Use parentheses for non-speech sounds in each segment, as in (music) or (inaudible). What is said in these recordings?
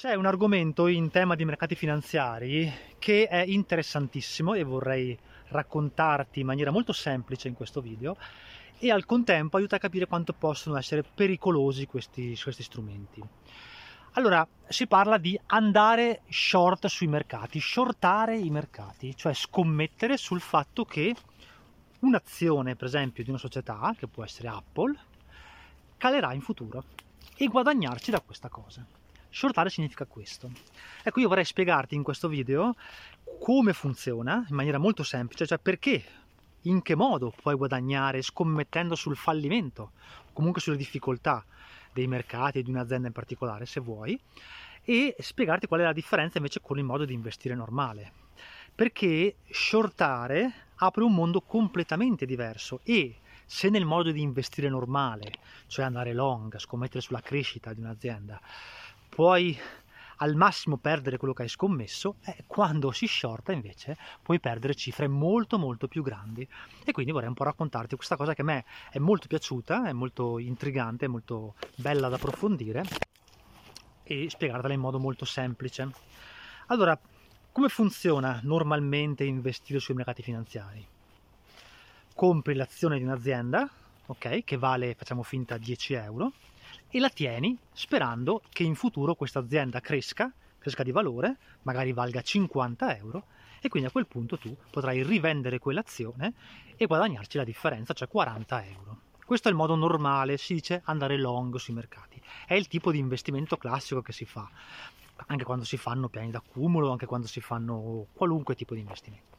C'è un argomento in tema di mercati finanziari che è interessantissimo e vorrei raccontarti in maniera molto semplice in questo video e al contempo aiuta a capire quanto possono essere pericolosi questi, questi strumenti. Allora, si parla di andare short sui mercati, shortare i mercati, cioè scommettere sul fatto che un'azione, per esempio, di una società, che può essere Apple, calerà in futuro e guadagnarci da questa cosa. Shortare significa questo. Ecco, io vorrei spiegarti in questo video come funziona in maniera molto semplice, cioè perché, in che modo puoi guadagnare scommettendo sul fallimento, comunque sulle difficoltà dei mercati e di un'azienda in particolare, se vuoi, e spiegarti qual è la differenza invece con il modo di investire normale. Perché shortare apre un mondo completamente diverso e se nel modo di investire normale, cioè andare long, scommettere sulla crescita di un'azienda, puoi al massimo perdere quello che hai scommesso, eh, quando si shorta invece puoi perdere cifre molto molto più grandi. E quindi vorrei un po' raccontarti questa cosa che a me è molto piaciuta, è molto intrigante, è molto bella da approfondire e spiegartela in modo molto semplice. Allora, come funziona normalmente investire sui mercati finanziari? Compri l'azione di un'azienda, ok, che vale, facciamo finta, 10 euro, e la tieni sperando che in futuro questa azienda cresca, cresca di valore, magari valga 50 euro e quindi a quel punto tu potrai rivendere quell'azione e guadagnarci la differenza, cioè 40 euro. Questo è il modo normale, si dice andare long sui mercati. È il tipo di investimento classico che si fa, anche quando si fanno piani d'accumulo, anche quando si fanno qualunque tipo di investimento.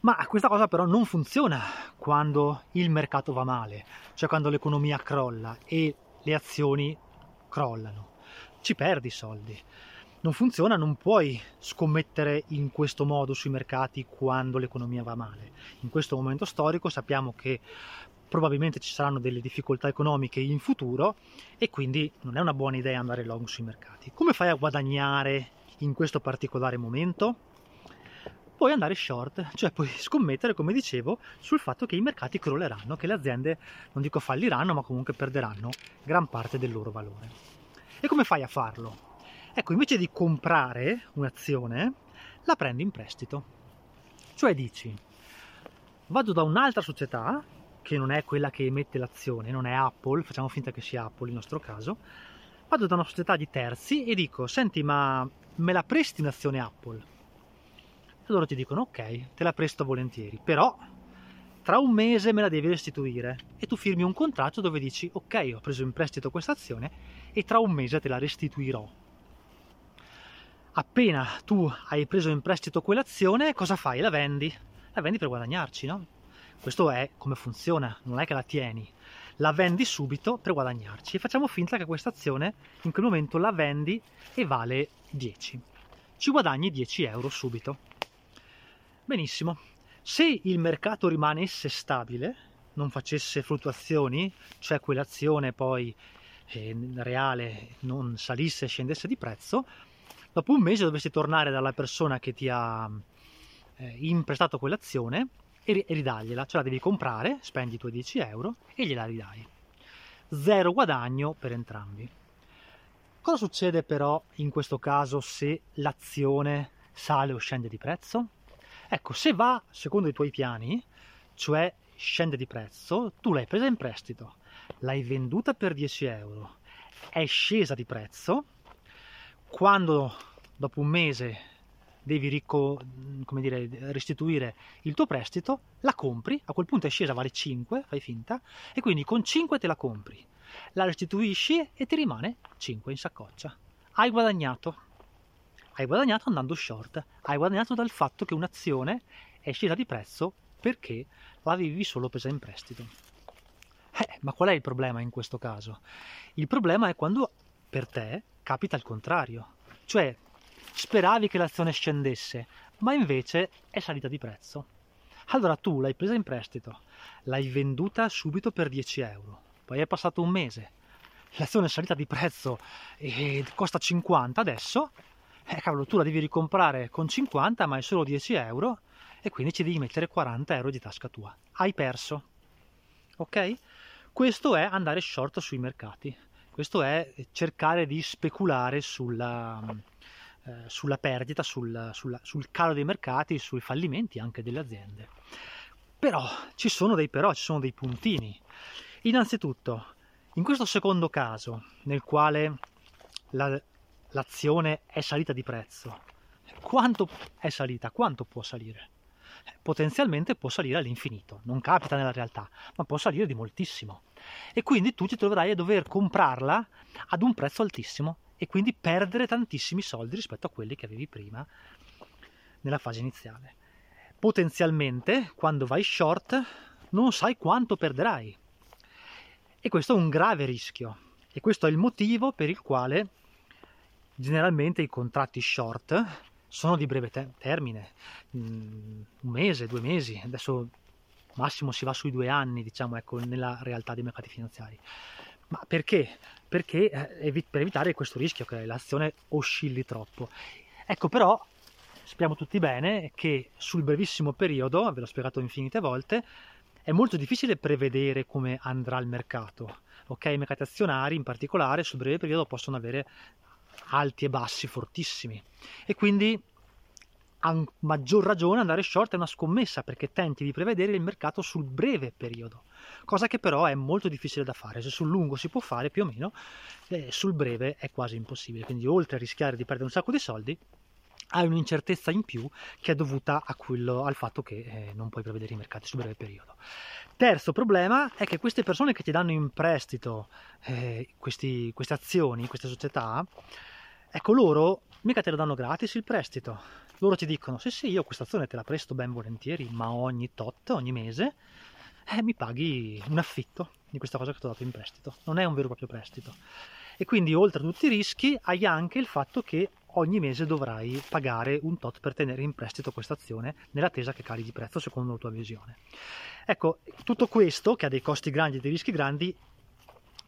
Ma questa cosa però non funziona quando il mercato va male, cioè quando l'economia crolla e le azioni crollano, ci perdi soldi. Non funziona, non puoi scommettere in questo modo sui mercati quando l'economia va male. In questo momento storico sappiamo che probabilmente ci saranno delle difficoltà economiche in futuro e quindi non è una buona idea andare long sui mercati. Come fai a guadagnare in questo particolare momento? Puoi andare short, cioè puoi scommettere, come dicevo, sul fatto che i mercati crolleranno, che le aziende, non dico falliranno, ma comunque perderanno gran parte del loro valore. E come fai a farlo? Ecco, invece di comprare un'azione, la prendi in prestito. Cioè dici, vado da un'altra società, che non è quella che emette l'azione, non è Apple, facciamo finta che sia Apple il nostro caso, vado da una società di terzi e dico, senti, ma me la presti un'azione Apple? Loro ti dicono ok, te la presto volentieri, però tra un mese me la devi restituire e tu firmi un contratto dove dici ok, ho preso in prestito questa azione e tra un mese te la restituirò. Appena tu hai preso in prestito quell'azione, cosa fai? La vendi. La vendi per guadagnarci, no? Questo è come funziona, non è che la tieni. La vendi subito per guadagnarci e facciamo finta che questa azione in quel momento la vendi e vale 10. Ci guadagni 10 euro subito. Benissimo. Se il mercato rimanesse stabile, non facesse fluttuazioni, cioè quell'azione poi eh, reale non salisse e scendesse di prezzo, dopo un mese dovresti tornare dalla persona che ti ha eh, imprestato quell'azione e, e ridargliela, cioè la devi comprare, spendi i tuoi 10 euro e gliela ridai. Zero guadagno per entrambi. Cosa succede però in questo caso se l'azione sale o scende di prezzo? Ecco, se va secondo i tuoi piani, cioè scende di prezzo, tu l'hai presa in prestito, l'hai venduta per 10 euro, è scesa di prezzo, quando dopo un mese devi rico, dire, restituire il tuo prestito, la compri, a quel punto è scesa, vale 5, fai finta, e quindi con 5 te la compri, la restituisci e ti rimane 5 in saccoccia. Hai guadagnato hai guadagnato andando short, hai guadagnato dal fatto che un'azione è scesa di prezzo perché l'avevi solo presa in prestito. Eh, ma qual è il problema in questo caso? Il problema è quando per te capita il contrario, cioè speravi che l'azione scendesse, ma invece è salita di prezzo. Allora tu l'hai presa in prestito, l'hai venduta subito per 10 euro, poi è passato un mese, l'azione è salita di prezzo e costa 50 adesso, eh cavolo, tu la devi ricomprare con 50 ma è solo 10 euro e quindi ci devi mettere 40 euro di tasca tua. Hai perso. Ok? Questo è andare short sui mercati. questo è cercare di speculare sulla, eh, sulla perdita, sul, sulla, sul calo dei mercati, sui fallimenti anche delle aziende. Però ci sono dei però, ci sono dei puntini. Innanzitutto, in questo secondo caso, nel quale la, l'azione è salita di prezzo, quanto è salita? Quanto può salire? Potenzialmente può salire all'infinito, non capita nella realtà, ma può salire di moltissimo. E quindi tu ti troverai a dover comprarla ad un prezzo altissimo e quindi perdere tantissimi soldi rispetto a quelli che avevi prima nella fase iniziale. Potenzialmente, quando vai short, non sai quanto perderai. E questo è un grave rischio. E questo è il motivo per il quale generalmente i contratti short sono di breve te- termine, mm, un mese, due mesi, adesso massimo si va sui due anni, diciamo, ecco, nella realtà dei mercati finanziari. Ma perché? Perché eh, per evitare questo rischio che l'azione oscilli troppo. Ecco, però sappiamo tutti bene che sul brevissimo periodo, ve l'ho spiegato infinite volte, è molto difficile prevedere come andrà il mercato. Ok, i mercati azionari in particolare sul breve periodo possono avere alti e bassi fortissimi. E quindi a maggior ragione andare short è una scommessa perché tenti di prevedere il mercato sul breve periodo, cosa che però è molto difficile da fare, se sul lungo si può fare più o meno, eh, sul breve è quasi impossibile, quindi oltre a rischiare di perdere un sacco di soldi, hai un'incertezza in più che è dovuta quello, al fatto che eh, non puoi prevedere i mercati sul breve periodo. Terzo problema è che queste persone che ti danno in prestito eh, questi, queste azioni, queste società, ecco loro mica te lo danno gratis il prestito. Loro ti dicono: Sì, sì, io questa azione te la presto ben volentieri, ma ogni tot, ogni mese, eh, mi paghi un affitto di questa cosa che ti ho dato in prestito. Non è un vero e proprio prestito. E quindi, oltre a tutti i rischi, hai anche il fatto che ogni mese dovrai pagare un tot per tenere in prestito questa azione nell'attesa che cali di prezzo secondo la tua visione. Ecco, tutto questo, che ha dei costi grandi e dei rischi grandi,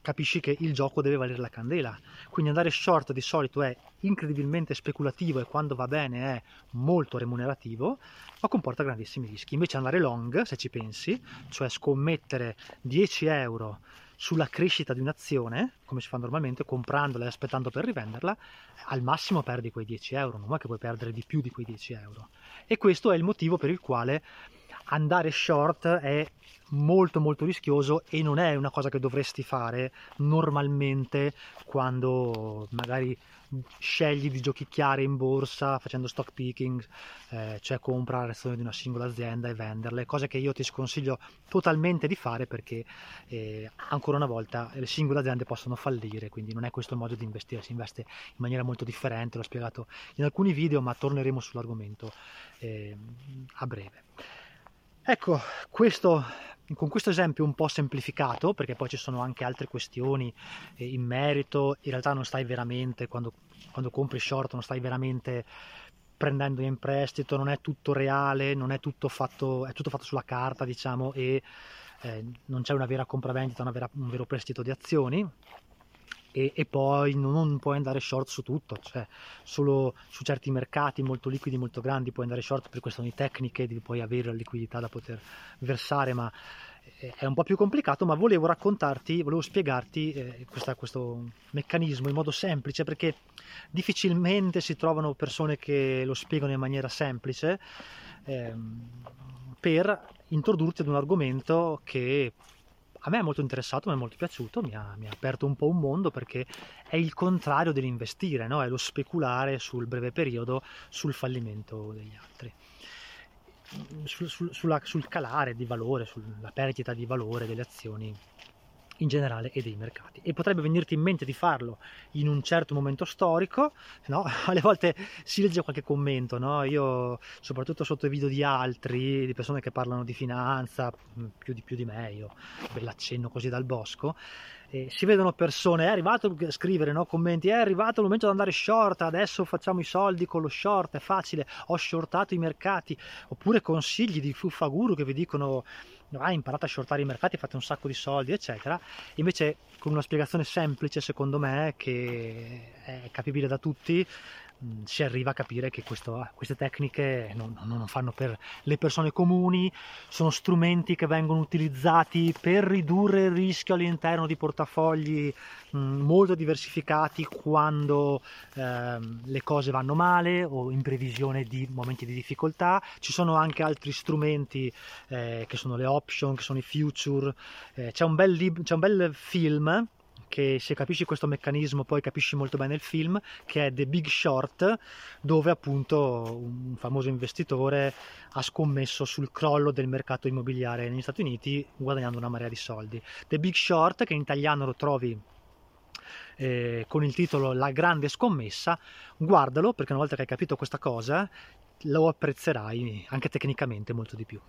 capisci che il gioco deve valere la candela. Quindi andare short di solito è incredibilmente speculativo e quando va bene è molto remunerativo, ma comporta grandissimi rischi. Invece andare long, se ci pensi, cioè scommettere 10 euro sulla crescita di un'azione, come si fa normalmente, comprandola e aspettando per rivenderla, al massimo perdi quei 10 euro, non è che puoi perdere di più di quei 10 euro. E questo è il motivo per il quale andare short è molto molto rischioso e non è una cosa che dovresti fare normalmente quando magari scegli di giochicchiare in borsa facendo stock picking, eh, cioè comprare azioni di una singola azienda e venderle, cose che io ti sconsiglio totalmente di fare perché eh, ancora una volta le singole aziende possono fallire, quindi non è questo il modo di investire, si investe in maniera molto differente, l'ho spiegato in alcuni video, ma torneremo sull'argomento eh, a breve. Ecco, questo, con questo esempio un po' semplificato, perché poi ci sono anche altre questioni eh, in merito, in realtà non stai veramente, quando, quando compri short, non stai veramente prendendo in prestito, non è tutto reale, non è tutto fatto, è tutto fatto sulla carta, diciamo, e eh, non c'è una vera compravendita, una vera, un vero prestito di azioni, e, e, poi non puoi andare short su tutto, cioè solo su certi mercati molto liquidi, molto grandi puoi andare short per questioni tecniche, devi poi avere la liquidità da poter versare, ma è un po' più complicato, ma volevo raccontarti, volevo spiegarti eh, questa, questo meccanismo in modo semplice perché difficilmente si trovano persone che lo spiegano in maniera semplice ehm, per introdurti ad un argomento che a me è molto interessato, mi è molto piaciuto, mi ha, mi ha, aperto un po' un mondo perché è il contrario dell'investire, no? è lo speculare sul breve periodo sul fallimento degli altri. Sul, sul, sulla, sul calare di valore, sulla perdita di valore delle azioni in generale e dei mercati e potrebbe venirti in mente di farlo in un certo momento storico no? (laughs) alle volte si legge qualche commento no? io soprattutto sotto i video di altri di persone che parlano di finanza più di, più di me io ve l'accenno così dal bosco si vedono persone è arrivato a scrivere no? commenti è arrivato il momento di andare short adesso facciamo i soldi con lo short è facile ho shortato i mercati oppure consigli di fuffaguru che vi dicono ah, imparate a shortare i mercati, fate un sacco di soldi, eccetera. Invece, con una spiegazione semplice, secondo me, che è capibile da tutti, Mm, si arriva a capire che questo, queste tecniche non, non, fanno per le persone comuni, sono strumenti che vengono utilizzati per ridurre il rischio all'interno di portafogli mh, mm, molto diversificati quando ehm, le cose vanno male o in previsione di momenti di difficoltà. Ci sono anche altri strumenti eh, che sono le option, che sono i future. Eh, c'è, un bel lib- c'è un bel film che se capisci questo meccanismo poi capisci molto bene il film, che è The Big Short, dove appunto un famoso investitore ha scommesso sul crollo del mercato immobiliare negli Stati Uniti guadagnando una marea di soldi. The Big Short, che in italiano lo trovi eh, con il titolo La grande scommessa, guardalo perché una volta che hai capito questa cosa lo apprezzerai anche tecnicamente molto di più.